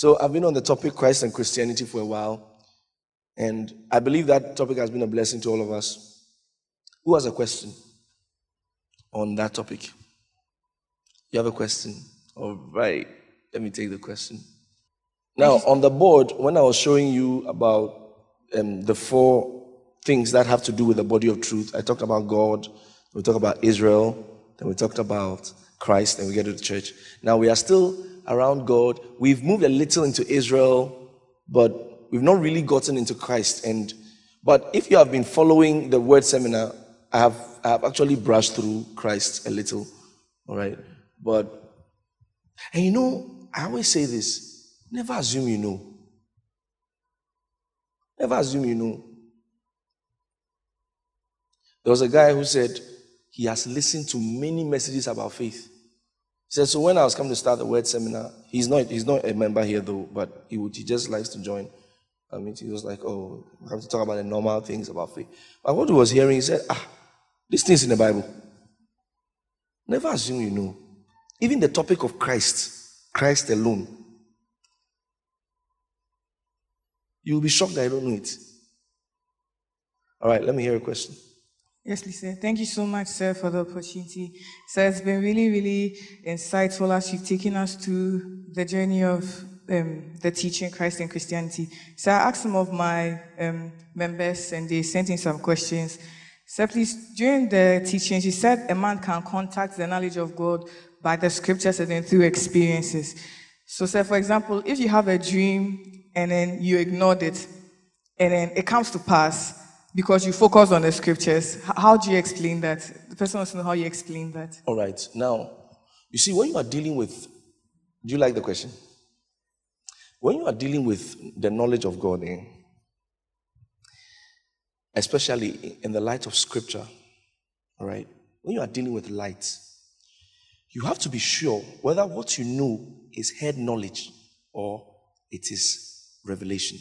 So I've been on the topic Christ and Christianity for a while, and I believe that topic has been a blessing to all of us. Who has a question on that topic? You have a question? All right, let me take the question. Now, on the board, when I was showing you about um, the four things that have to do with the body of truth, I talked about God, we talked about Israel, then we talked about Christ, and we get to the church. Now we are still around God. We've moved a little into Israel, but we've not really gotten into Christ. And but if you have been following the word seminar, I have I have actually brushed through Christ a little. All right. But and you know, I always say this: never assume you know. Never assume you know. There was a guy who said he has listened to many messages about faith. He said, so when I was coming to start the word seminar, he's not he's not a member here though, but he would he just likes to join. I mean, he was like, oh, we have to talk about the normal things about faith. But what he was hearing, he said, ah, these things in the Bible. Never assume you know. Even the topic of Christ, Christ alone. You'll be shocked that I don't know it. All right, let me hear a question. Yes, sir. Thank you so much, sir, for the opportunity. Sir, it's been really, really insightful as you've taken us to the journey of um, the teaching Christ and Christianity. So I asked some of my um, members, and they sent in some questions. So please, during the teaching, you said a man can contact the knowledge of God by the scriptures and then through experiences. So, sir, for example, if you have a dream and then you ignored it, and then it comes to pass, because you focus on the scriptures. How do you explain that? The person wants to know how you explain that. All right. Now, you see, when you are dealing with, do you like the question? When you are dealing with the knowledge of God, eh, especially in the light of scripture, all right, when you are dealing with light, you have to be sure whether what you know is head knowledge or it is revelation.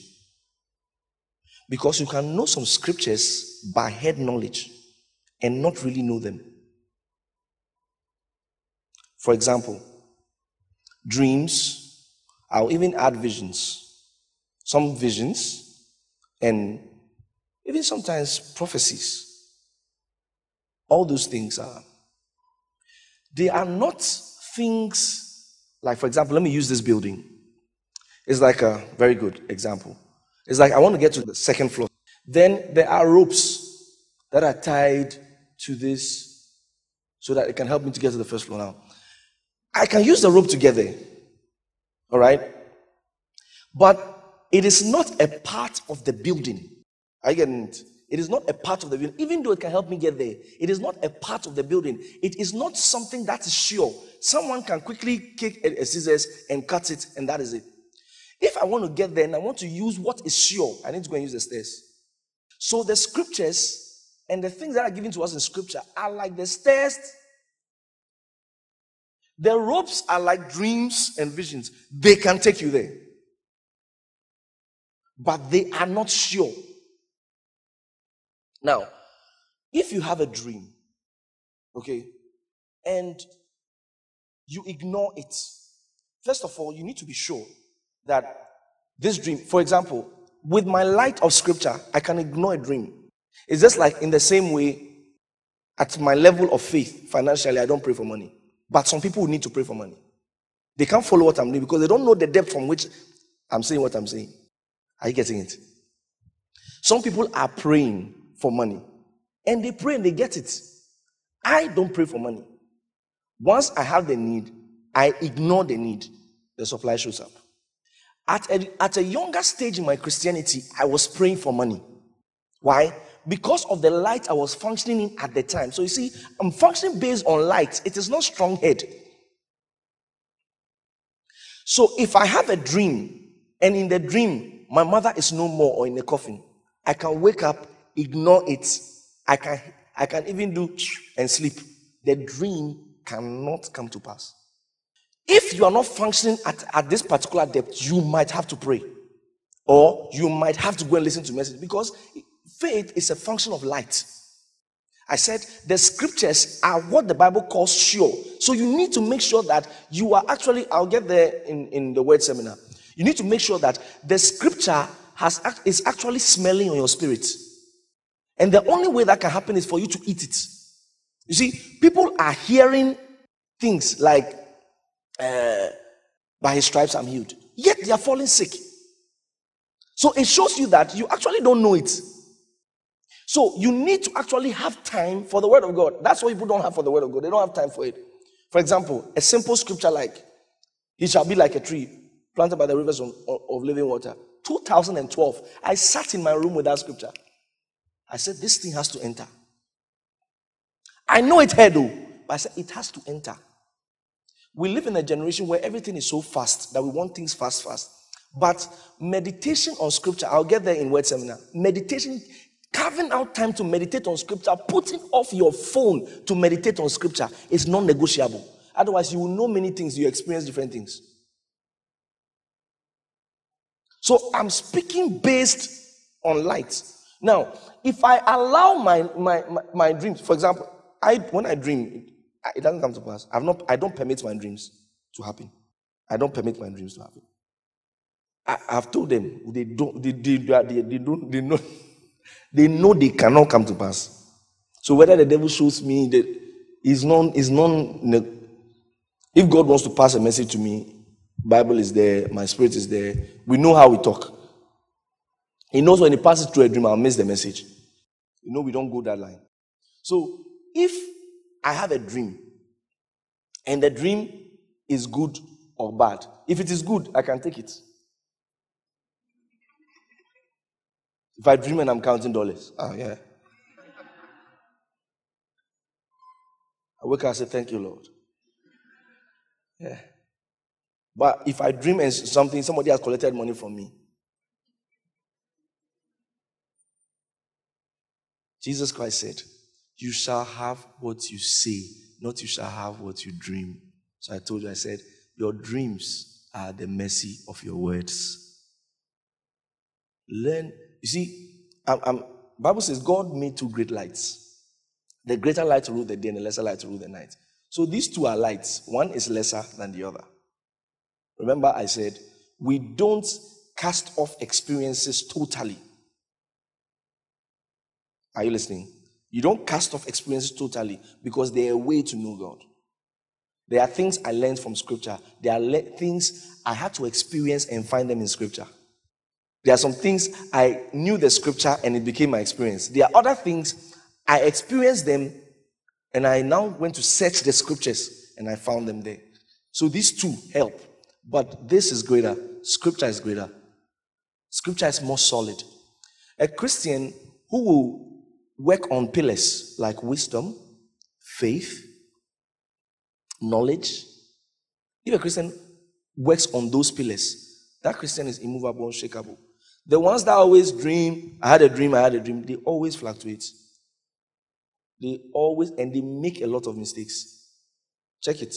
Because you can know some scriptures by head knowledge and not really know them. For example, dreams, I'll even add visions. Some visions, and even sometimes prophecies. All those things are. They are not things like, for example, let me use this building. It's like a very good example. It's like I want to get to the second floor. Then there are ropes that are tied to this so that it can help me to get to the first floor now. I can use the rope together. All right? But it is not a part of the building. I get it. It is not a part of the building, even though it can help me get there. It is not a part of the building. It is not something that is sure. Someone can quickly kick a scissors and cut it, and that is it. If I want to get there and I want to use what is sure, I need to go and use the stairs. So the scriptures and the things that are given to us in scripture are like the stairs. The ropes are like dreams and visions. They can take you there. But they are not sure. Now, if you have a dream, okay, and you ignore it, first of all, you need to be sure that this dream, for example, with my light of scripture, I can ignore a dream. It's just like in the same way, at my level of faith, financially, I don't pray for money. But some people need to pray for money. They can't follow what I'm doing because they don't know the depth from which I'm saying what I'm saying. Are you getting it? Some people are praying for money and they pray and they get it. I don't pray for money. Once I have the need, I ignore the need. The supply shows up. At a, at a younger stage in my Christianity, I was praying for money. Why? Because of the light I was functioning in at the time. So you see, I'm functioning based on light. It is not strong head. So if I have a dream, and in the dream, my mother is no more or in a coffin, I can wake up, ignore it. I can I can even do and sleep. The dream cannot come to pass. If you are not functioning at, at this particular depth, you might have to pray. Or you might have to go and listen to message because faith is a function of light. I said the scriptures are what the Bible calls sure. So you need to make sure that you are actually, I'll get there in, in the word seminar. You need to make sure that the scripture has is actually smelling on your spirit. And the only way that can happen is for you to eat it. You see, people are hearing things like, uh, by his stripes I'm healed. Yet they are falling sick. So it shows you that you actually don't know it. So you need to actually have time for the word of God. That's what people don't have for the word of God. They don't have time for it. For example, a simple scripture like, He shall be like a tree planted by the rivers of, of living water. 2012, I sat in my room with that scripture. I said, This thing has to enter. I know it had though, but I said, It has to enter. We live in a generation where everything is so fast that we want things fast, fast. But meditation on scripture, I'll get there in word seminar. Meditation, carving out time to meditate on scripture, putting off your phone to meditate on scripture is non negotiable. Otherwise, you will know many things, you experience different things. So I'm speaking based on light. Now, if I allow my, my, my, my dreams, for example, I, when I dream, it, doesn't come to pass. I've not, I don't permit my dreams to happen. I don't permit my dreams to happen. I, have told them they don't, they, they, they, they don't, they know, they know they cannot come to pass. So whether the devil shows me that is non, is non. If God wants to pass a message to me, Bible is there, my spirit is there. We know how we talk. He knows when he passes through a dream, I'll miss the message. You know, we don't go that line. So if I have a dream and the dream is good or bad, if it is good, I can take it. If I dream and I'm counting dollars, oh yeah. I wake up and say, Thank you, Lord. Yeah. But if I dream and something, somebody has collected money from me. Jesus Christ said, You shall have what you say, not you shall have what you dream. So I told you, I said, Your dreams are the mercy of your words. Learn, you see, I'm, I'm, Bible says God made two great lights. The greater light to rule the day and the lesser light to rule the night. So these two are lights. One is lesser than the other. Remember, I said, we don't cast off experiences totally. Are you listening? You don't cast off experiences totally because they're a way to know God. There are things I learned from Scripture. There are le- things I had to experience and find them in Scripture. There are some things I knew the Scripture and it became my experience. There are other things I experienced them and I now went to search the Scriptures and I found them there. So these two help. But this is greater. Scripture is greater. Scripture is more solid. A Christian who will work on pillars like wisdom, faith, knowledge, if a Christian works on those pillars, that Christian is immovable, unshakable. The ones that always dream, I had a dream, I had a dream, they always fluctuate. They always, and they make a lot of mistakes. Check it.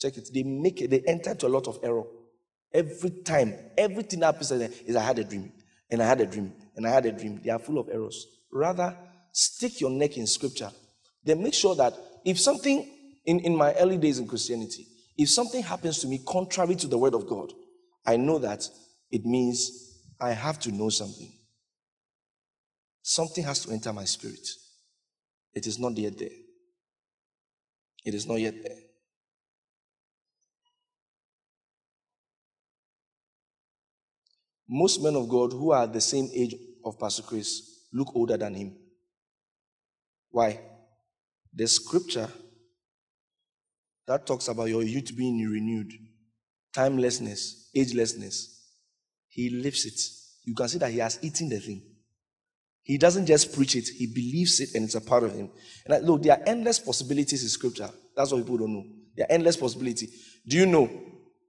Check it. They make it, they enter into a lot of error. Every time, everything that happens is I had a dream, and I had a dream, and I had a dream. They are full of errors. Rather, stick your neck in scripture. Then make sure that if something in, in my early days in Christianity, if something happens to me contrary to the word of God, I know that it means I have to know something. Something has to enter my spirit. It is not yet there. It is not yet there. Most men of God who are the same age of Pastor Chris look older than him. Why? The scripture that talks about your youth being renewed, timelessness, agelessness, he lives it. You can see that he has eaten the thing. He doesn't just preach it, he believes it and it's a part of him. And I, look, there are endless possibilities in scripture. That's what people don't know. There are endless possibilities. Do you know?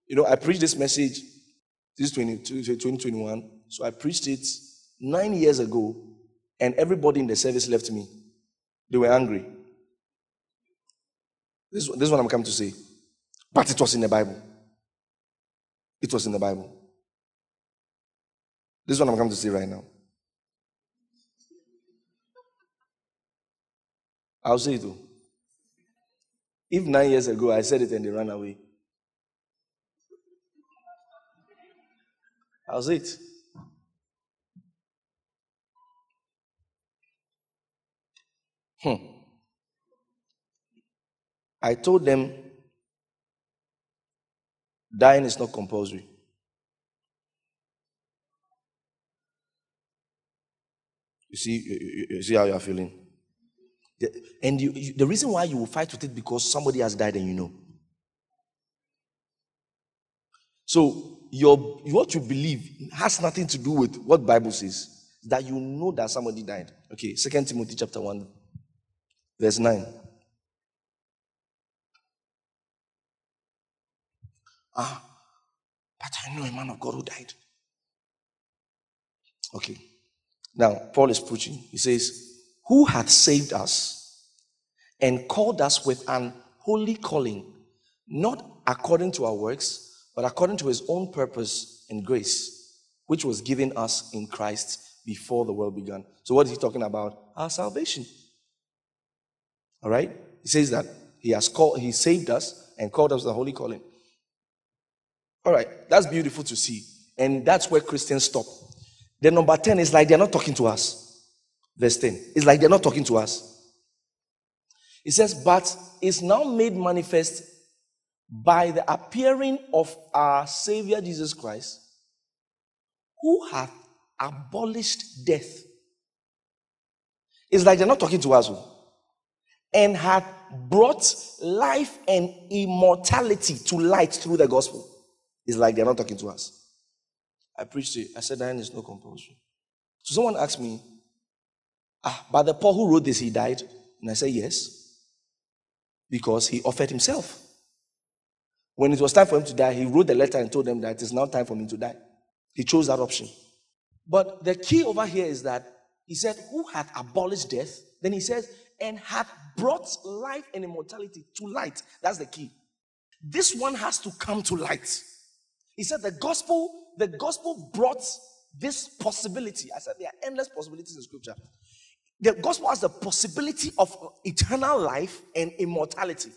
You know, I preached this message this is 2021. So I preached it nine years ago, and everybody in the service left me. They were angry. This, this is what I'm coming to say. But it was in the Bible. It was in the Bible. This is what I'm coming to say right now. I'll say it too. If nine years ago I said it and they ran away, How's it? Hmm. I told them dying is not compulsory. You see, you, you see how you are feeling? And you, you, the reason why you will fight with it because somebody has died and you know. So your what you believe has nothing to do with what Bible says. That you know that somebody died. Okay, Second Timothy chapter 1, verse 9. Ah, but I know a man of God who died. Okay. Now, Paul is preaching. He says, Who hath saved us and called us with an holy calling, not according to our works, but according to his own purpose and grace, which was given us in Christ before the world began. So, what is he talking about? Our salvation. All right? He says that he has called, he saved us and called us the holy calling. All right, that's beautiful to see. And that's where Christians stop. The number 10 is like they're not talking to us. Verse 10. It's like they're not talking to us. It says, But is now made manifest by the appearing of our Savior Jesus Christ, who hath abolished death. It's like they're not talking to us. Oh. And hath brought life and immortality to light through the gospel. It's like they're not talking to us. I preached it. I said dying is no compulsion. So someone asked me, ah, but the Paul who wrote this, he died? And I said, yes. Because he offered himself. When it was time for him to die, he wrote the letter and told them that it is now time for me to die. He chose that option. But the key over here is that he said, Who hath abolished death? Then he says, And hath brought life and immortality to light. That's the key. This one has to come to light. He said, The gospel the gospel brought this possibility. I said there are endless possibilities in scripture. The gospel has the possibility of eternal life and immortality.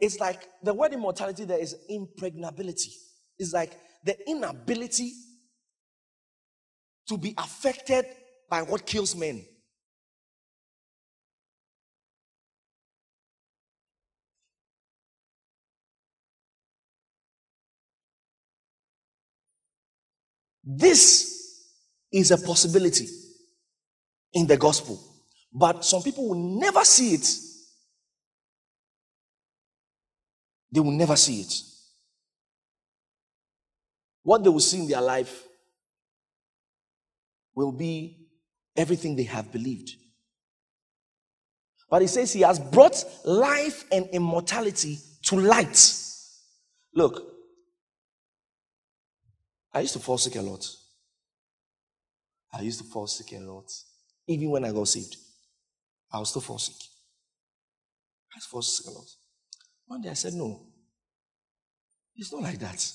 It's like the word immortality there is impregnability. It's like the inability to be affected by what kills men. This is a possibility in the gospel, but some people will never see it. They will never see it. What they will see in their life will be everything they have believed. But he says he has brought life and immortality to light. Look, I used to fall sick a lot. I used to fall sick a lot. Even when I got saved, I was still fall sick. I was fall sick a lot. One day I said, No, it's not like that.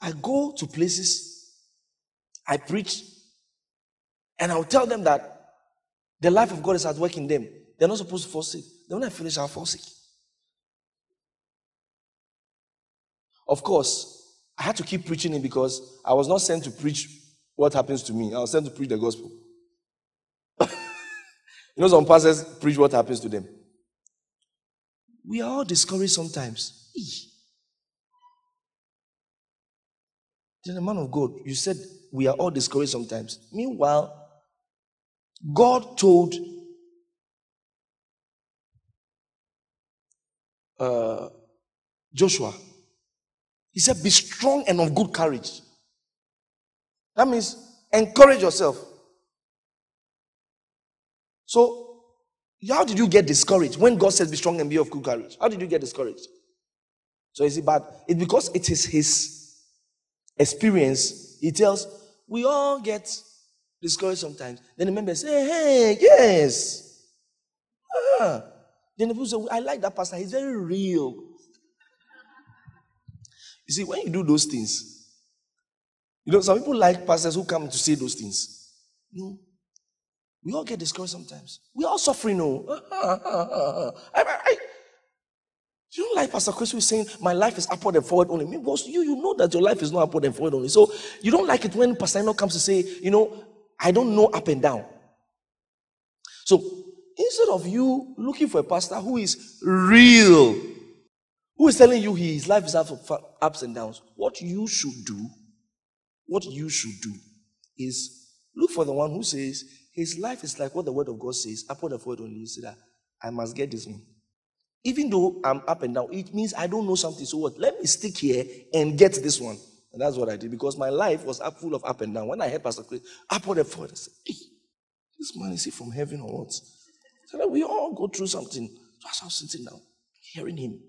I go to places, I preach, and I'll tell them that the life of God is at work in them. They're not supposed to fall sick. Then when I finish, I'll fall sick. Of course, I had to keep preaching it because I was not sent to preach what happens to me. I was sent to preach the gospel. you know, some pastors preach what happens to them. We are all discouraged sometimes. Then the man of God, you said we are all discouraged sometimes. Meanwhile, God told uh, Joshua he said, Be strong and of good courage. That means encourage yourself. So, how did you get discouraged when God says, Be strong and be of good courage? How did you get discouraged? So, is it bad? It's because it is his experience. He tells, We all get discouraged sometimes. Then the members say, Hey, yes. Ah. Then the people say, I like that pastor. He's very real. You see, when you do those things, you know, some people like pastors who come to say those things. You know, we all get discouraged sometimes. We all suffering, oh. ah, ah, ah, no. I, I, You don't like Pastor Chris who is saying, My life is upward and forward only. Because you, you know that your life is not upward and forward only. So you don't like it when Pastor Eno comes to say, You know, I don't know up and down. So instead of you looking for a pastor who is real, who is telling you his life is ups and downs, what you should do, what you should do is look for the one who says his life is like what the word of God says, I upward and forward only. You say that I must get this one. Even though I'm up and down, it means I don't know something. So what? Let me stick here and get this one. And that's what I did because my life was up full of up and down. When I heard Pastor Chris, upward and forward, I said, hey, this man is he from heaven or what? So we all go through something. So I was sitting down, hearing him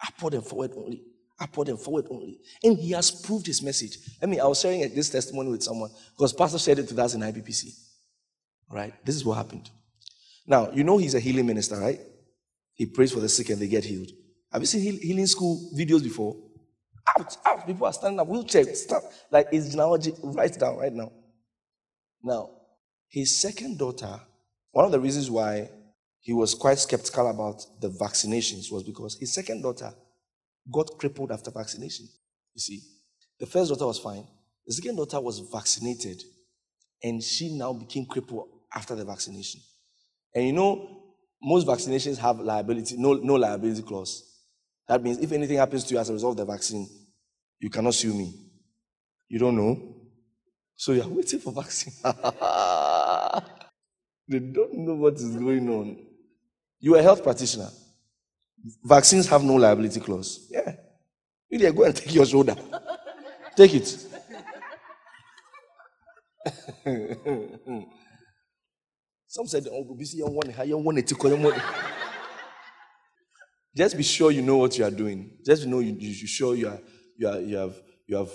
I upward and forward only, I upward and forward only. And he has proved his message. I mean, I was sharing this testimony with someone because Pastor shared it to us in IPPC. Right, this is what happened. Now, you know he's a healing minister, right? He prays for the sick and they get healed. Have you seen healing school videos before? Out, out. People are standing up, wheelchair, stand, like it's now right down, right now. Now, his second daughter, one of the reasons why he was quite skeptical about the vaccinations was because his second daughter got crippled after vaccination. You see, the first daughter was fine. The second daughter was vaccinated, and she now became crippled after the vaccination. And you know, most vaccinations have liability, no, no liability clause. That means if anything happens to you as a result of the vaccine, you cannot sue me. You don't know? So you're waiting for vaccine. they don't know what is going on. You're a health practitioner. Vaccines have no liability clause. Yeah. You go and take your shoulder. take it. Some said, "Oh, busy young one, young one, Just be sure you know what you are doing. Just know you, you sure you are, you are, you have, you have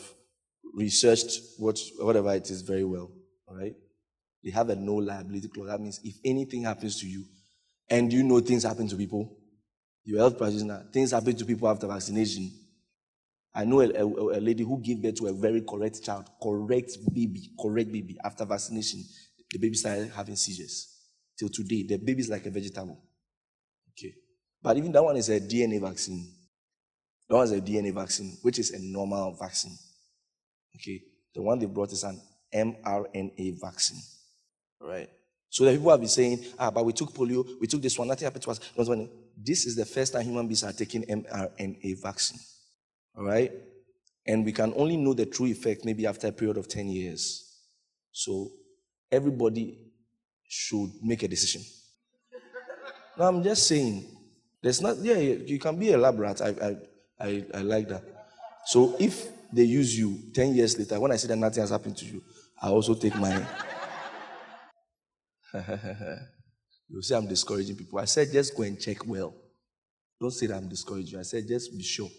researched what, whatever it is very well. All right. They have a no liability clause. That means if anything happens to you, and you know things happen to people, you're health practitioner, things happen to people after vaccination. I know a, a, a lady who gave birth to a very correct child, correct baby, correct baby after vaccination the baby started having seizures. Till today, the baby is like a vegetable. But even that one is a DNA vaccine. That one is a DNA vaccine, which is a normal vaccine. Okay. The one they brought is an mRNA vaccine. Right. So the people have been saying, ah, but we took polio, we took this one, nothing happened to us. This is the first time human beings are taking mRNA vaccine. All right? And we can only know the true effect maybe after a period of 10 years. So everybody should make a decision. no, I'm just saying, there's not, yeah, you can be a lab rat. I, I, I, I like that. So if they use you 10 years later, when I see that nothing has happened to you, I also take my. you say I'm discouraging people. I said, just go and check well. Don't say that I'm discouraging. I said, just be sure.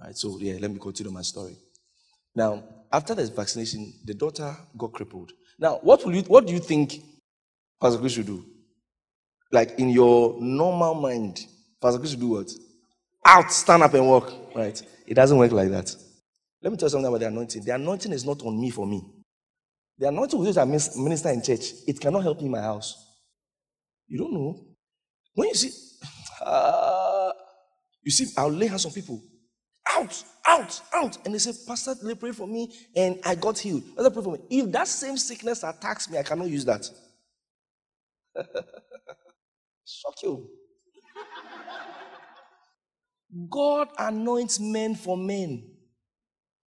All right, so yeah, let me continue my story. Now, after the vaccination, the daughter got crippled. Now, what will you what do you think Pastor Chris should do? Like in your normal mind, Pastor Chris should do what? Out, stand up and walk. Right? It doesn't work like that. Let me tell you something about the anointing. The anointing is not on me for me. The anointing with which I minister in church, it cannot help me in my house. You don't know. When you see, uh, you see, I'll lay hands on people out, out, out. And they say, Pastor, they pray for me and I got healed. Pastor, pray for me. If that same sickness attacks me, I cannot use that. Shock you. God anoints men for men.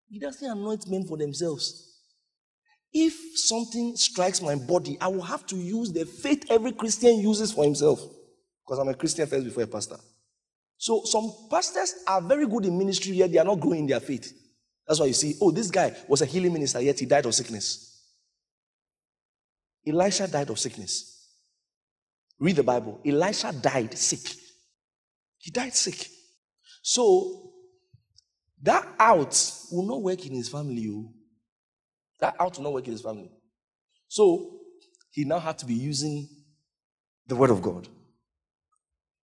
He doesn't anoint men for themselves. If something strikes my body, I will have to use the faith every Christian uses for himself. Because I'm a Christian first before a pastor. So some pastors are very good in ministry, yet they are not growing in their faith. That's why you see, oh, this guy was a healing minister, yet he died of sickness. Elisha died of sickness. Read the Bible. Elisha died sick. He died sick. So that out will not work in his family. Oh. That out will not work in his family. So he now had to be using the word of God.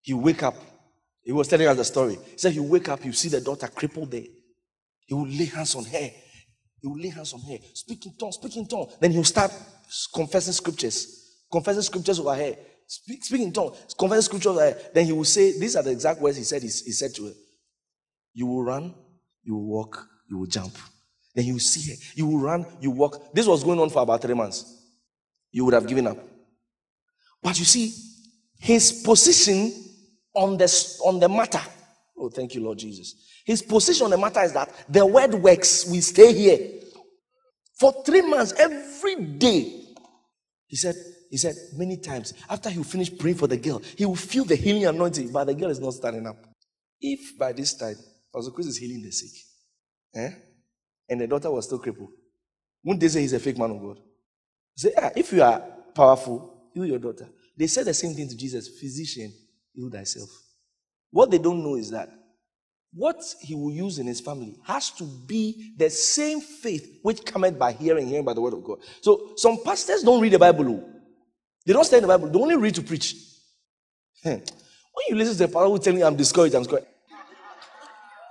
He wake up he was telling us the story. He said, You wake up, you see the daughter crippled there. He will lay hands on her. He will lay hands on her. Speak in tongues, speak in tongues. Then he'll start confessing scriptures, confessing scriptures over her. speak, speak in tongues, confess scriptures. uh, then he will say, These are the exact words he said. He, he said to her, You will run, you will walk, you will jump. Then you see her. You will run, you walk. This was going on for about three months. You would have given up. But you see, his position on the, on the matter. Oh, thank you, Lord Jesus. His position on the matter is that the word works. We stay here. For three months, every day, he said, he said many times, after he will finish praying for the girl, he will feel the healing anointing, but the girl is not standing up. If by this time, Pastor is healing the sick, eh? and the daughter was still crippled, wouldn't they say he's a fake man of God? Say, ah, if you are powerful, heal your daughter. They said the same thing to Jesus physician, heal thyself. What they don't know is that what he will use in his family has to be the same faith which cometh by hearing, hearing by the word of God. So some pastors don't read the Bible. oh. They don't study the Bible. They only read to preach. Hmm. When you listen to a pastor who tell you I'm discouraged, I'm discouraged.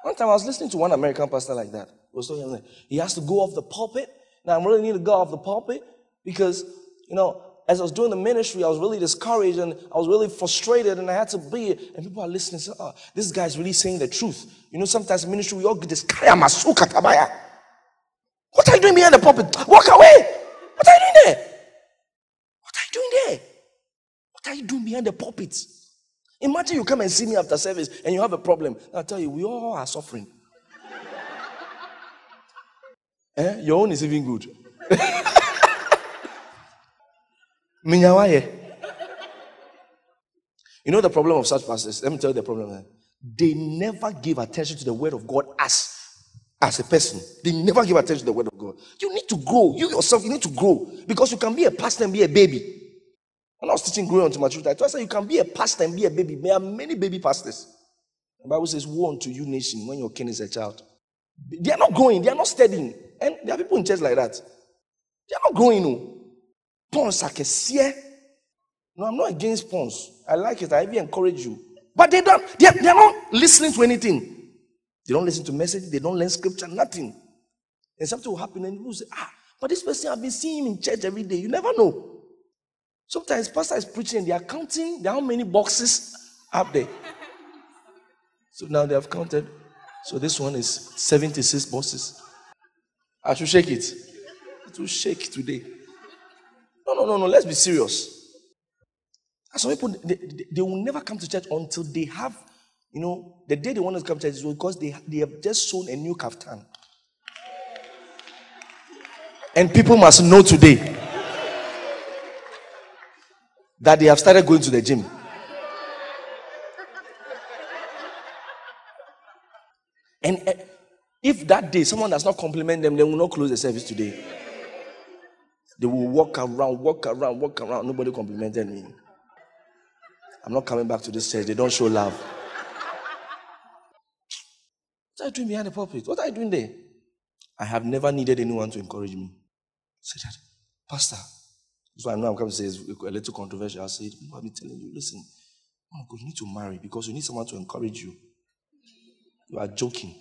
One time I was listening to one American pastor like that. He was talking about he has to go off the pulpit. Now I really need to go off the pulpit because, you know, as I was doing the ministry, I was really discouraged and I was really frustrated and I had to be, and people are listening say, oh, this guy's really saying the truth. You know, sometimes in ministry, we all get this, what are you doing behind the pulpit? Walk away. What are you doing there? What are you doing there? What are you doing behind the pulpit? Imagine you come and see me after service and you have a problem. I'll tell you, we all are suffering. eh? Your own is even good. You know the problem of such pastors? Let me tell you the problem. eh? They never give attention to the word of God as, as a person. They never give attention to the word of God. You need to grow. You yourself, you need to grow. Because you can be a pastor and be a baby. When I was teaching growing unto maturity, I told you can be a pastor and be a baby. There are many baby pastors. The Bible says, Woe unto you, nation, when your king is a child. They are not growing, they are not studying. And there are people in church like that. They are not growing. No. Pons akɛseɛ. No, I'm not against pons. I like it. I even encourage you. But they don't, they are, they are not listening to anything. They don't listen to message, they don't learn scripture, nothing. And something will happen, and people will say, Ah, but this person I've been seeing him in church every day. You never know. Sometimes pastor is preaching and they are counting how many boxes up there. So now they have counted. So this one is 76 boxes. I should shake it. It will shake today. No, no, no, no. Let's be serious. Some people they, they, they will never come to church until they have, you know, the day they want to come to church is because they, they have just sewn a new kaftan. And people must know today that they have started going to the gym. And eh, if that day someone does not compliment them, they will not close the service today. They will walk around, walk around, walk around. Nobody complimented me. I'm not coming back to this church. They don't show love. What are you doing behind the pulpit? What are you doing there? I have never needed anyone to encourage me. Say that, Pastor. So I know I'm coming to say it's a little controversial. I say, I've been telling you, listen, oh God, you need to marry because you need someone to encourage you. You are joking.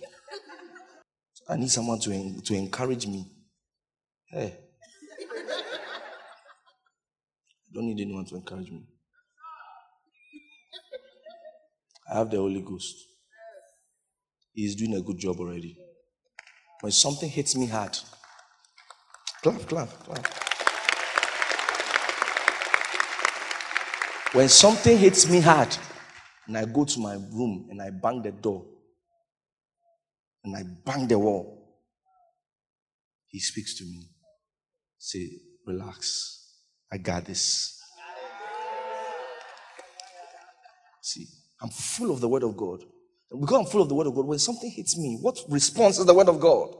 I need someone to, to encourage me. Hey. I don't need anyone to encourage me. I have the Holy Ghost. He's doing a good job already. When something hits me hard, clap, clap, clap. When something hits me hard, and I go to my room and I bang the door, and I bang the wall, he speaks to me. Say, relax. I got this. See, I'm full of the word of God. Because I'm full of the word of God, when something hits me, what response is the word of God?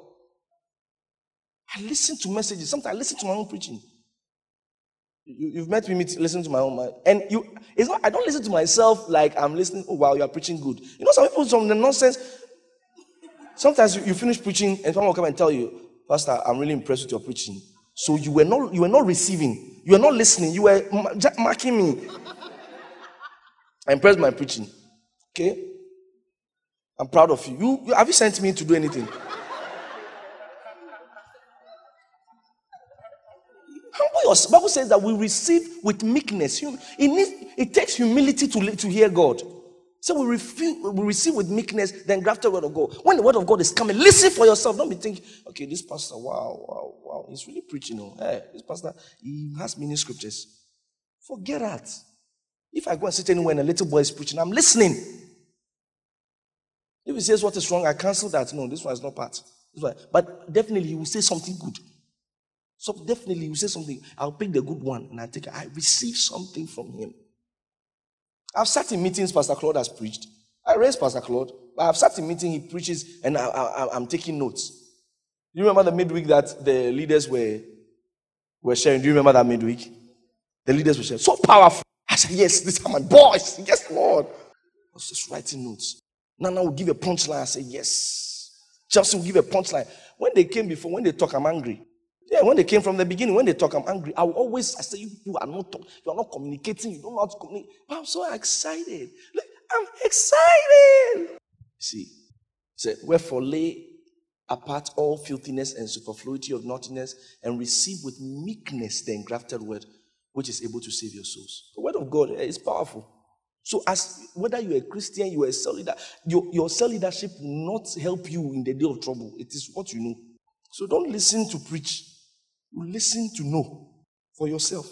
I listen to messages. Sometimes I listen to my own preaching. You, have met me listen to my own mind. And you it's not I don't listen to myself like I'm listening, oh wow, you are preaching good. You know, some people the nonsense. Sometimes you, you finish preaching and someone will come and tell you, Pastor, I'm really impressed with your preaching. So you were not you were not receiving, you were not listening, you were ma- marking me. I impressed my preaching. Okay? I'm proud of you. you. You have you sent me to do anything? Course, Bible says that we receive with meekness. It, needs, it takes humility to, to hear God. So we, refuse, we receive with meekness the engrafted word of God. When the word of God is coming, listen for yourself. Don't be thinking, okay, this pastor, wow, wow, wow, he's really preaching. Oh, hey, this pastor, he has many scriptures. Forget that. If I go and sit anywhere and a little boy is preaching, I'm listening. If he says what is wrong, I cancel that. No, this one is not part. But definitely he will say something good. So definitely will say something. I'll pick the good one and I take I receive something from him. I've sat in meetings Pastor Claude has preached. I raised Pastor Claude, but I've sat in meeting he preaches and I, I'm taking notes. You remember the midweek that the leaders were, were sharing? Do you remember that midweek? The leaders were sharing. So powerful. I said, Yes, this are my boys. Yes, Lord. I was just writing notes. Nana will give a punchline. I said, Yes. Chelsea will give a punchline. When they came before, when they talk, I'm angry. Yeah, when they came from the beginning, when they talk, I'm angry. I will always I say, You people are not talk, you are not communicating, you don't know how to communicate. But I'm so excited. I'm excited. See, said, Wherefore lay apart all filthiness and superfluity of naughtiness, and receive with meekness the engrafted word, which is able to save your souls. The word of God eh, is powerful. So, as whether you're a Christian, you're a cell leader, your, your cell leadership will not help you in the day of trouble. It is what you know. So don't listen to preach. Listen to know for yourself.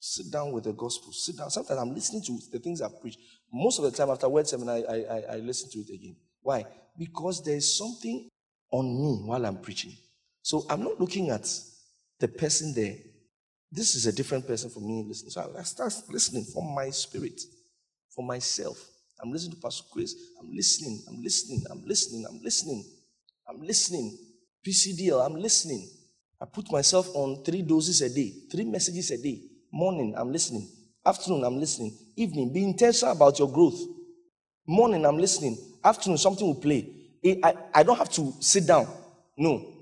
Sit down with the gospel. Sit down. Sometimes I'm listening to the things I've preached. Most of the time after word seminar, I, I, I listen to it again. Why? Because there is something on me while I'm preaching. So I'm not looking at the person there. This is a different person for me listening. So I start listening for my spirit, for myself. I'm listening to Pastor Chris. I'm listening. I'm listening. I'm listening. I'm listening. I'm listening. PCDL, I'm listening. I put myself on three doses a day, three messages a day. Morning, I'm listening. Afternoon, I'm listening. Evening, be intentional about your growth. Morning, I'm listening. Afternoon, something will play. Eh, I, I don't have to sit down. No.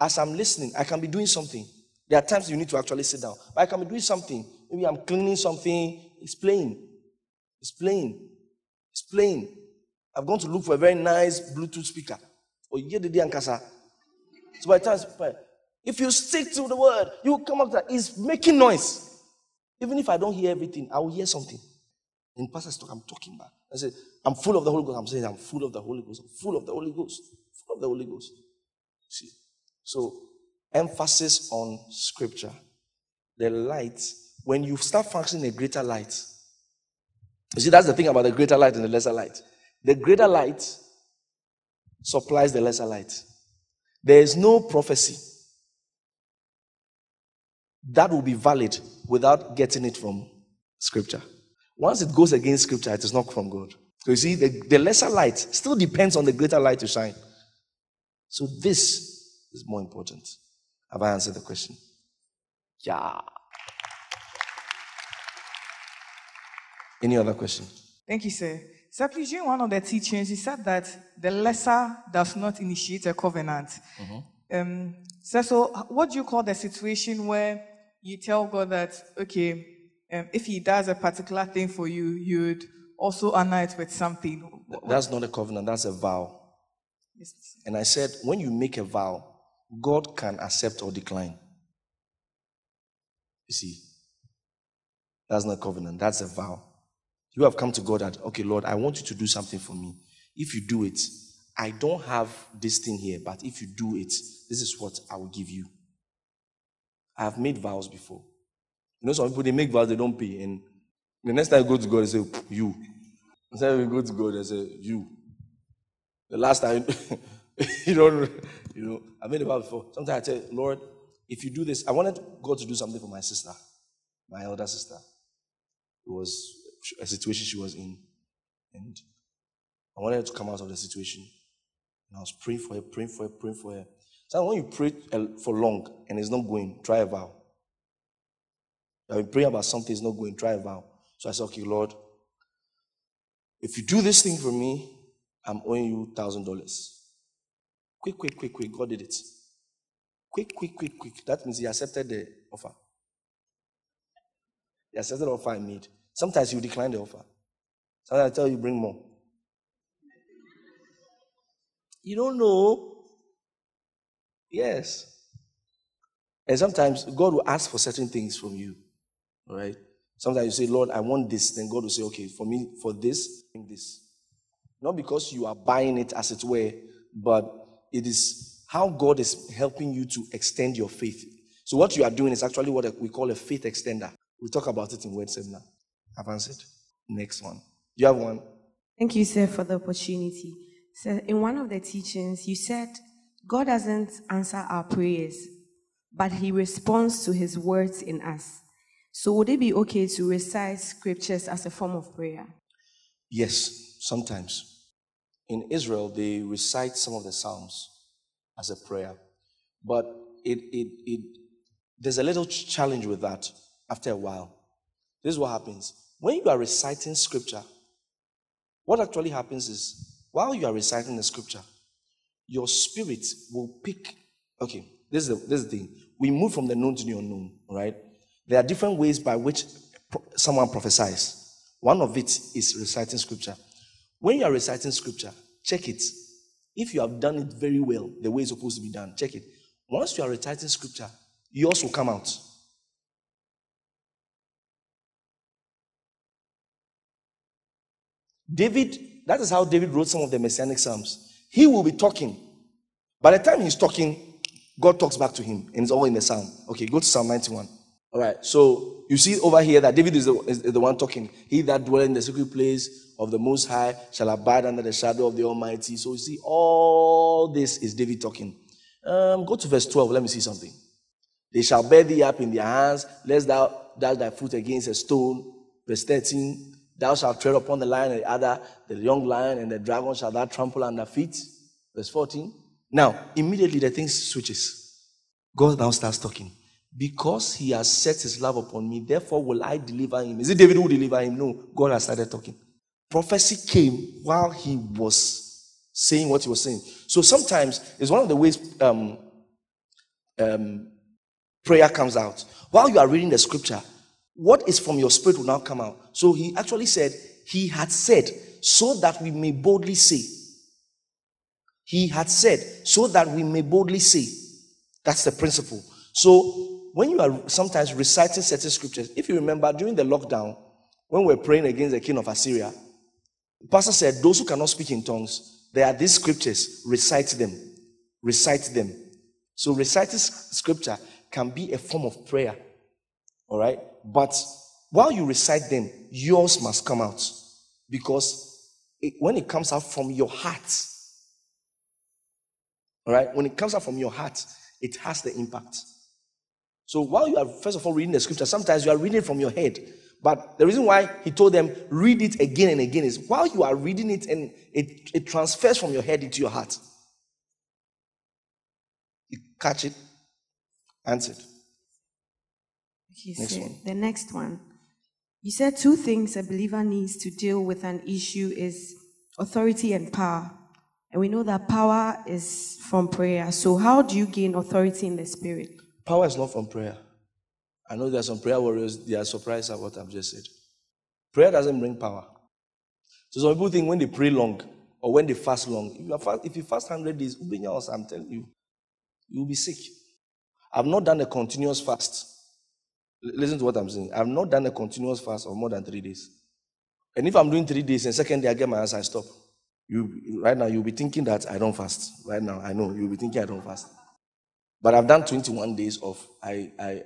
As I'm listening, I can be doing something. There are times you need to actually sit down. But I can be doing something. Maybe I'm cleaning something. It's playing. It's playing. It's playing. I've gone to look for a very nice Bluetooth speaker. Or you get the Ankasa. So by time, if you stick to the word, you come up that it's making noise. Even if I don't hear everything, I will hear something. In pastor's talk, I'm talking back. I say, I'm full of the Holy Ghost. I'm saying I'm full of the Holy Ghost. I'm full of the Holy Ghost. Full of the Holy Ghost. See? So emphasis on scripture. The light, when you start functioning a greater light, you see, that's the thing about the greater light and the lesser light. The greater light supplies the lesser light. There is no prophecy that will be valid without getting it from scripture. Once it goes against scripture, it is not from God. So you see, the, the lesser light still depends on the greater light to shine. So this is more important. Have I answered the question? Yeah. Any other question? Thank you, sir. During one of the teachings, you said that the lesser does not initiate a covenant. Mm-hmm. Um, sir, so what do you call the situation where you tell God that, okay, um, if He does a particular thing for you, you'd also honor it with something? That's not a covenant, that's a vow. Yes, and I said, when you make a vow, God can accept or decline. You see, that's not a covenant, that's a vow. You have come to God and, okay, Lord, I want you to do something for me. If you do it, I don't have this thing here, but if you do it, this is what I will give you. I have made vows before. You know, some people they make vows, they don't pay. And the next time I go to God, they say, You. Instead we go to God, they say, You. The last time, you don't, you know, I made a vow before. Sometimes I tell Lord, if you do this, I wanted God to do something for my sister, my elder sister. It was a situation she was in. And I wanted her to come out of the situation. And I was praying for her, praying for her, praying for her. So when you pray uh, for long and it's not going, try a vow. I've been praying about something, it's not going, try a vow. So I said, okay, Lord, if you do this thing for me, I'm owing you thousand dollars. Quick, quick, quick, quick. God did it. Quick, quick, quick, quick. That means he accepted the offer. He accepted the offer I made. Sometimes you decline the offer. Sometimes I tell you, bring more. You don't know. Yes. And sometimes God will ask for certain things from you. All right? Sometimes you say, Lord, I want this. Then God will say, okay, for me, for this, bring this. Not because you are buying it as it were, but it is how God is helping you to extend your faith. So what you are doing is actually what we call a faith extender. We'll talk about it in Word Seminar. I've answered. Next one. You have one? Thank you, sir, for the opportunity. So, in one of the teachings, you said God doesn't answer our prayers, but He responds to His words in us. So, would it be okay to recite scriptures as a form of prayer? Yes, sometimes. In Israel, they recite some of the Psalms as a prayer, but it, it, it, there's a little challenge with that after a while. This is what happens. When you are reciting scripture, what actually happens is while you are reciting the scripture, your spirit will pick. Okay, this is the, this is the thing. We move from the known to the unknown, right? There are different ways by which someone prophesies. One of it is reciting scripture. When you are reciting scripture, check it. If you have done it very well, the way it's supposed to be done, check it. Once you are reciting scripture, yours will come out. David, that is how David wrote some of the messianic psalms. He will be talking. By the time he's talking, God talks back to him, and it's all in the psalm. Okay, go to Psalm 91. All right, so you see over here that David is the, is the one talking. He that dwell in the secret place of the Most High shall abide under the shadow of the Almighty. So you see, all this is David talking. Um, go to verse 12. Let me see something. They shall bear thee up in their hands, lest thou dash thy foot against a stone. Verse 13. Thou shalt tread upon the lion and the other, the young lion and the dragon shall thou trample under feet. Verse 14. Now, immediately the thing switches. God now starts talking. Because he has set his love upon me, therefore will I deliver him. Is it David who will deliver him? No, God has started talking. Prophecy came while he was saying what he was saying. So sometimes it's one of the ways um, um, prayer comes out. While you are reading the scripture, what is from your spirit will now come out. So he actually said, He had said, so that we may boldly say. He had said, so that we may boldly say. That's the principle. So when you are sometimes reciting certain scriptures, if you remember during the lockdown, when we are praying against the king of Assyria, the pastor said, Those who cannot speak in tongues, there are these scriptures, recite them. Recite them. So reciting scripture can be a form of prayer. All right? But while you recite them, yours must come out. Because it, when it comes out from your heart, all right, when it comes out from your heart, it has the impact. So while you are, first of all, reading the scripture, sometimes you are reading from your head. But the reason why he told them, read it again and again, is while you are reading it and it, it transfers from your head into your heart. You catch it, answer next so one. the next one. You said two things a believer needs to deal with an issue is authority and power. And we know that power is from prayer. So how do you gain authority in the spirit? Power is not from prayer. I know there are some prayer warriors, they are surprised at what I've just said. Prayer doesn't bring power. So some people think when they pray long or when they fast long, if you, fast, if you fast 100 days, I'm telling you, you'll be sick. I've not done a continuous fast. Listen to what I'm saying. I've not done a continuous fast of more than three days. And if I'm doing three days and second day I get my answer, I stop. You, right now, you'll be thinking that I don't fast. Right now, I know you'll be thinking I don't fast. But I've done 21 days of I, I,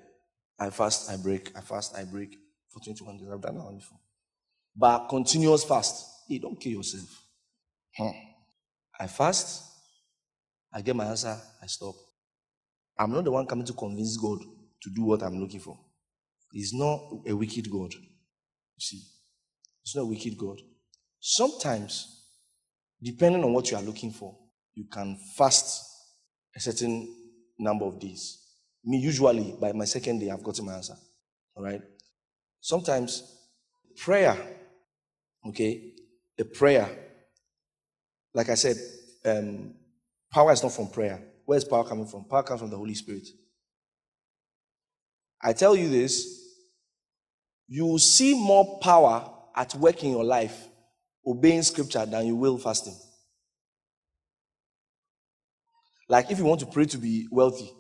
I fast, I break, I fast, I break for 21 days. I've done that before. But continuous fast, hey, don't kill yourself. Huh. I fast, I get my answer, I stop. I'm not the one coming to convince God to do what I'm looking for. He's not a wicked God. You see, it's not a wicked God. Sometimes, depending on what you are looking for, you can fast a certain number of days. Me, usually, by my second day, I've gotten my answer. All right? Sometimes, prayer, okay, the prayer, like I said, um, power is not from prayer. Where is power coming from? Power comes from the Holy Spirit. I tell you this, you will see more power at work in your life obeying scripture than you will fasting. Like if you want to pray to be wealthy,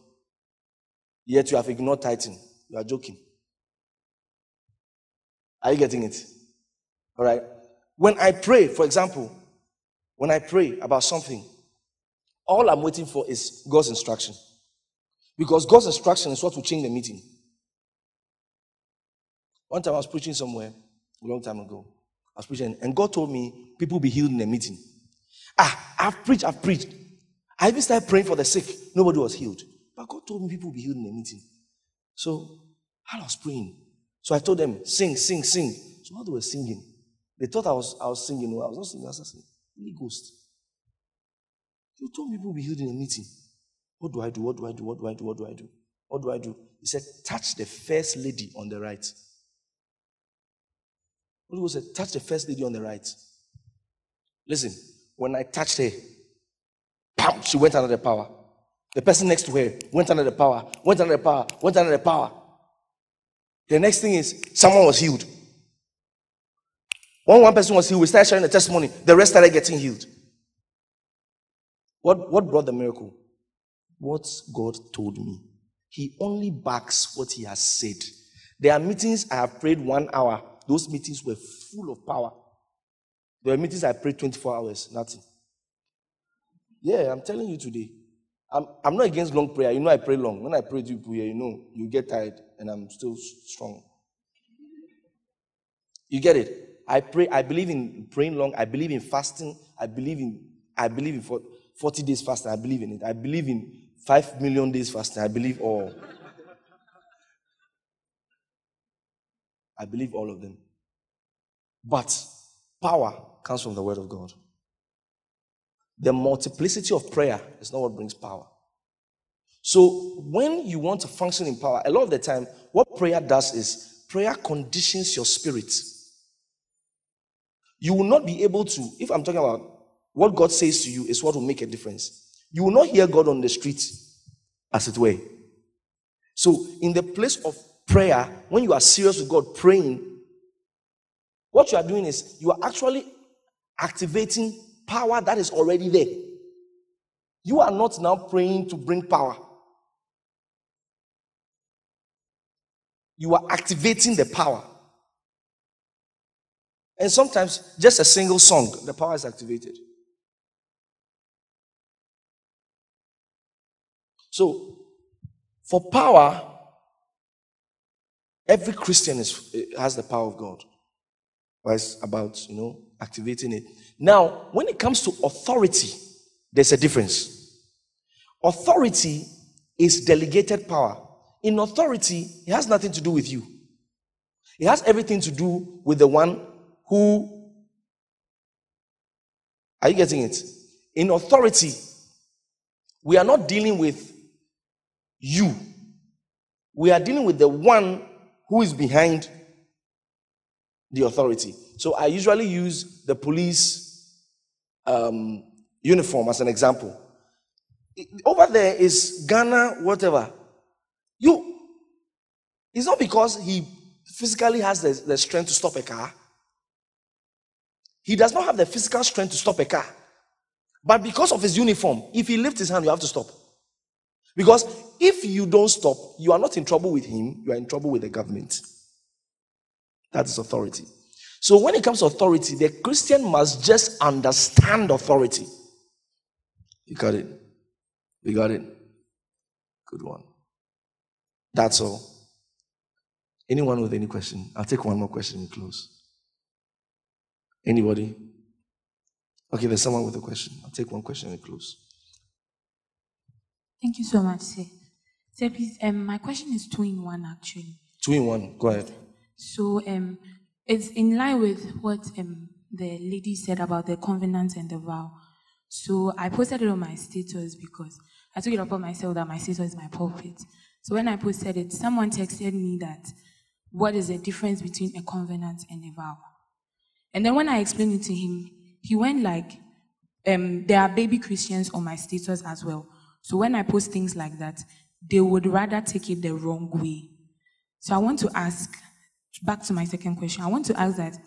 Yet you have ignored tithing. You are joking. Are you getting it? All right. When I pray, for example, when I pray about something, all I'm waiting for is God's instruction. Because God's instruction is what will change the meeting. One time I was preaching somewhere a long time ago. I was preaching, and God told me people be healed in a meeting. Ah, I've preached, I've preached. I even started praying for the sick. Nobody was healed. But God told me people will be healed in a meeting. So I was praying. So I told them, sing, sing, sing. So while they were singing, they thought I was I was singing. No, I was not singing, I was singing. Holy Ghost. You told me people be healed in a meeting. What do I do? What do I do? What do I do? What do I do? What do I do? He said, touch the first lady on the right. Holy Ghost said, touch the first lady on the right. Listen, when I touched her, bam, she went under the power. The person next to her went under the power, went under the power, went under the power. The next thing is someone was healed. When one person was healed, we started sharing the testimony. The rest started getting healed. What, what brought the miracle? What God told me. He only backs what He has said. There are meetings I have prayed one hour. Those meetings were full of power. There are meetings I prayed 24 hours, nothing. Yeah, I'm telling you today. I'm, I'm not against long prayer. You know, I pray long. When I pray to here, you know, you get tired and I'm still strong. You get it? I pray, I believe in praying long. I believe in fasting. I believe in, I believe in 40 days fasting. I believe in it. I believe in 5 million days fasting. I believe all. I believe all of them. But power comes from the word of God. The multiplicity of prayer is not what brings power. So, when you want to function in power, a lot of the time, what prayer does is prayer conditions your spirit. You will not be able to, if I'm talking about what God says to you, is what will make a difference. You will not hear God on the street, as it were. So, in the place of prayer, when you are serious with God, praying, what you are doing is you are actually activating power that is already there. You are not now praying to bring power. You are activating the power. And sometimes just a single song, the power is activated. So, for power, every Christian is, eh, has the power of God. But it's about, you know, activating it. Now, when it comes to authority, there's a difference. Authority is delegated power. In authority, it has nothing to do with you. It has everything to do with the one who. Are you getting it? In authority, we are not dealing with you. We are dealing with the one who is behind the authority. So I usually use the police um, uniform as an example. Over there is Ghana, whatever. You, it's not because he physically has the, the strength to stop a car. He does not have the physical strength to stop a car. But because of his uniform, if he lifts his hand, you have to stop. Because if you don't stop, you are not in trouble with him, you are in trouble with the government. That is authority. So when it comes to authority, the Christian must just understand authority. You got it? You got it? Good one. That's all. Anyone with any question? I'll take one more question and close. Anybody? Okay, there's someone with a question. I'll take one question and close. Thank you so much, sir. Sir, please, um, my question is two in one, actually. Two in one. Go ahead. So um, it's in line with what um, the lady said about the covenant and the vow. So I posted it on my status because I took it upon myself that my status is my pulpit. So when I posted it, someone texted me that what is the difference between a covenant and a vow? And then when I explained it to him, he went like, um, there are baby Christians on my status as well. So when I post things like that, they would rather take it the wrong way. So I want to ask, back to my second question, I want to ask that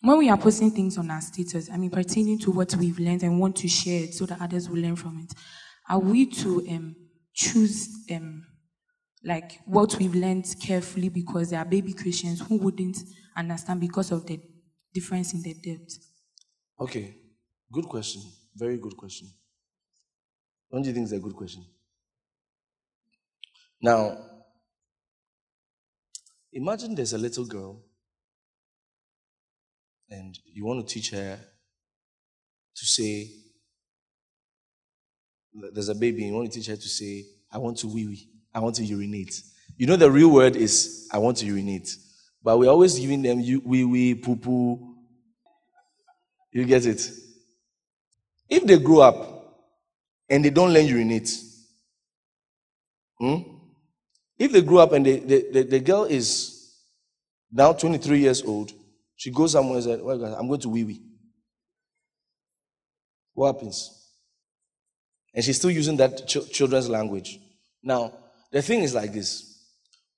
when we are posting things on our status, I mean, pertaining to what we've learned and want to share it so that others will learn from it, are we to um, choose um, like what we've learned carefully because there are baby Christians who wouldn't understand because of the difference in the depth. Okay, good question. Very good question. Don't you think it's a good question? Now, imagine there's a little girl and you want to teach her to say, there's a baby, and you want to teach her to say, I want to wee wee, I want to urinate. You know, the real word is, I want to urinate. But we're always giving them wee wee, poo poo. You get it? If they grow up and they don't learn urinate, hmm? if they grow up and they, they, they, the girl is now 23 years old, she goes somewhere and says, well, I'm going to wee wee. What happens? And she's still using that ch- children's language. Now, the thing is like this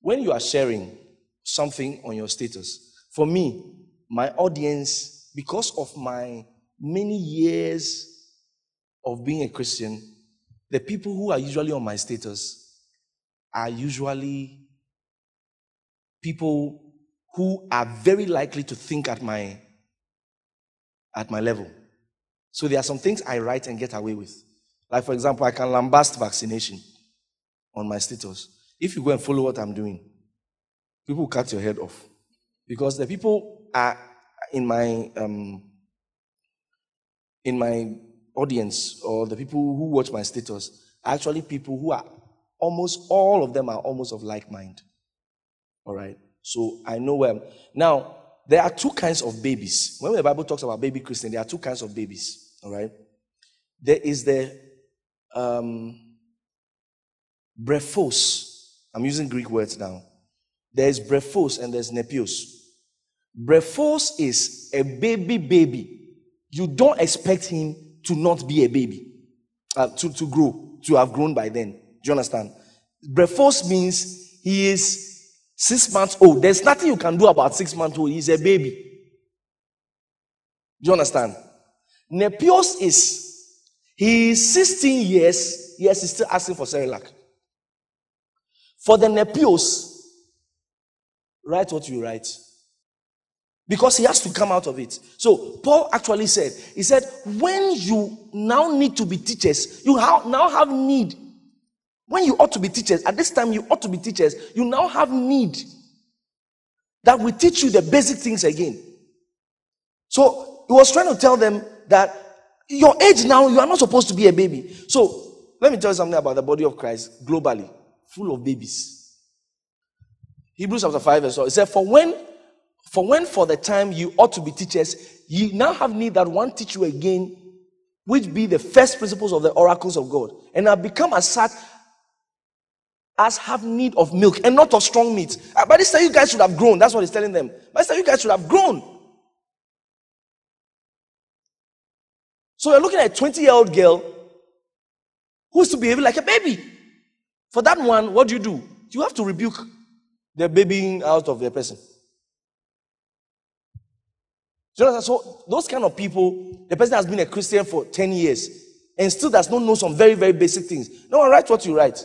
when you are sharing something on your status, for me, my audience, because of my many years of being a Christian, the people who are usually on my status are usually people who are very likely to think at my at my level. So there are some things I write and get away with. Like, for example, I can lambast vaccination on my status. If you go and follow what I'm doing, people cut your head off. Because the people are in my um, in my audience or the people who watch my status are actually people who are almost all of them are almost of like mind. All right. So I know where. Now there are two kinds of babies. When the Bible talks about baby Christian, there are two kinds of babies. All right. There is the um, brephos. I'm using Greek words now. There's brephos and there's nepios. Brephos is a baby baby. You don't expect him to not be a baby, uh, to, to grow, to have grown by then. Do you understand? Brephos means he is six months old. There's nothing you can do about six months old. He's a baby. Do you understand? Nepios is he is 16 years, yes, he's still asking for Cerelac. For the Nepios, write what you write. Because he has to come out of it. So Paul actually said, he said, when you now need to be teachers, you now have need. When you ought to be teachers, at this time you ought to be teachers, you now have need that we teach you the basic things again. So he was trying to tell them that your age now, you are not supposed to be a baby. So let me tell you something about the body of Christ globally, full of babies. Hebrews chapter 5 verse 4. It said, For when for when for the time you ought to be teachers, you now have need that one teach you again, which be the first principles of the oracles of God, and have become as such as have need of milk and not of strong meat. Uh, by this time, you guys should have grown. That's what he's telling them. By this time, you guys should have grown. So you're looking at a 20 year old girl who's to behave like a baby. For that one, what do you do? You have to rebuke the babying out of the person. So those kind of people, the person has been a Christian for 10 years and still does not know some very, very basic things. No one writes what you write.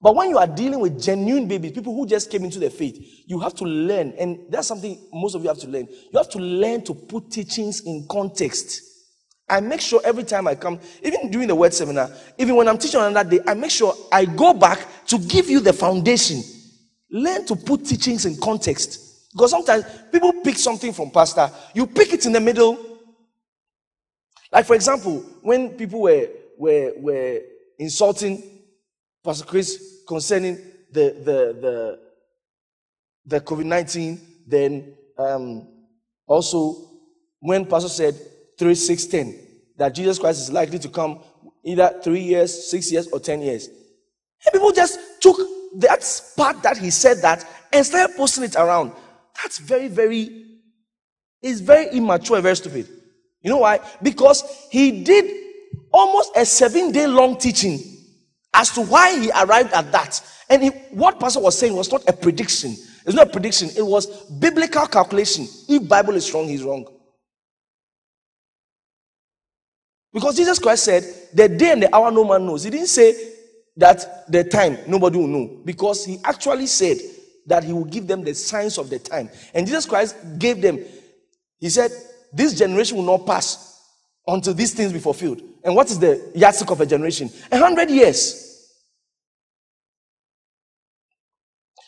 But when you are dealing with genuine babies, people who just came into the faith, you have to learn, and that's something most of you have to learn. You have to learn to put teachings in context. I make sure every time I come, even during the word seminar, even when I'm teaching on that day, I make sure I go back to give you the foundation. Learn to put teachings in context. Because sometimes people pick something from pastor, you pick it in the middle. Like, for example, when people were, were, were insulting Pastor Chris concerning the, the, the, the COVID 19, then um, also when Pastor said 3 6 10 that Jesus Christ is likely to come either three years, six years, or 10 years. And people just took that part that he said that and started posting it around. That's very, very, it's very immature and very stupid. You know why? Because he did almost a seven day long teaching as to why he arrived at that. And he, what pastor was saying was not a prediction. It's not a prediction. It was biblical calculation. If Bible is wrong, he's wrong. Because Jesus Christ said, the day and the hour no man knows. He didn't say that the time nobody will know because he actually said that he will give them the signs of the time. And Jesus Christ gave them, he said, This generation will not pass until these things be fulfilled. And what is the yardstick of a generation? A hundred years.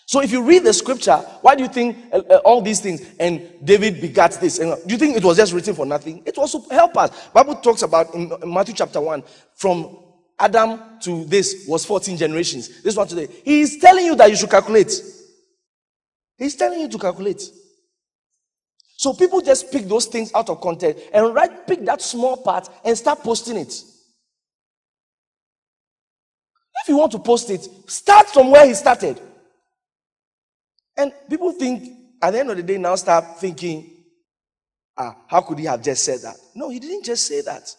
So if you read the scripture, why do you think uh, uh, all these things and David begat this? And uh, do you think it was just written for nothing? It was to help us. Bible talks about in Matthew chapter 1 from Adam to this was 14 generations. This one today. He is telling you that you should calculate. He's telling you to calculate. So people just pick those things out of context and right pick that small part and start posting it. If you want to post it, start from where he started. And people think at the end of the day now start thinking, ah, how could he have just said that? No, he didn't just say that.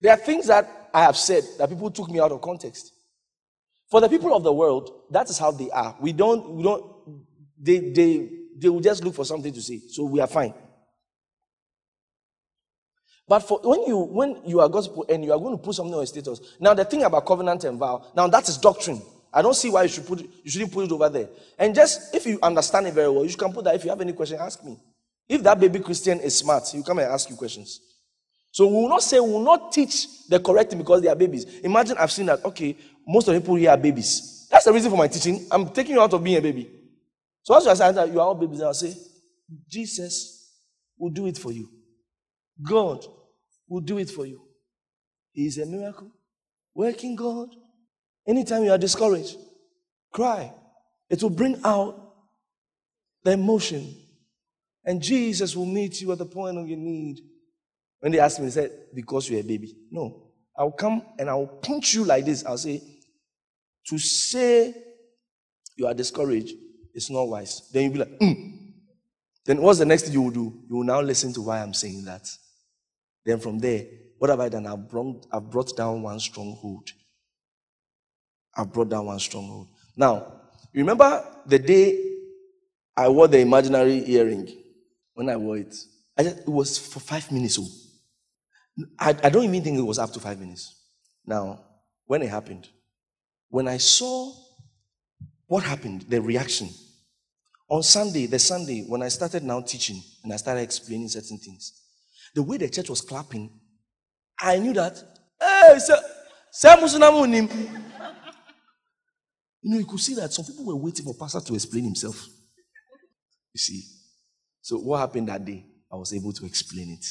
There are things that I have said that people took me out of context. For the people of the world, that is how they are. We don't, we don't, they, they, they will just look for something to say. So we are fine. But for when you when you are gospel and you are going to put something on a status, now the thing about covenant and vow, now that is doctrine. I don't see why you should put it, you shouldn't put it over there. And just if you understand it very well, you can put that. If you have any question, ask me. If that baby Christian is smart, he will come and ask you questions. So we will not say we will not teach the correct thing because they are babies. Imagine I've seen that, okay, most of the people here are babies. That's the reason for my teaching. I'm taking you out of being a baby. So are saying that you are all babies, I'll say, Jesus will do it for you. God will do it for you. He is a miracle. Working God. Anytime you are discouraged, cry. It will bring out the emotion. And Jesus will meet you at the point of your need. When they asked me, they said, Because you're a baby. No. I'll come and I'll punch you like this. I'll say, to say you are discouraged is not wise. Then you'll be like, mm. Then what's the next thing you will do? You will now listen to why I'm saying that. Then from there, what have I done? I've brought, I've brought down one stronghold. I've brought down one stronghold. Now, remember the day I wore the imaginary earring? When I wore it, I just, it was for five minutes. Oh. I, I don't even think it was up to five minutes. Now, when it happened, when I saw what happened, the reaction, on Sunday, the Sunday, when I started now teaching and I started explaining certain things, the way the church was clapping, I knew that, hey, sir, you know, you could see that some people were waiting for Pastor to explain himself. You see. So what happened that day? I was able to explain it.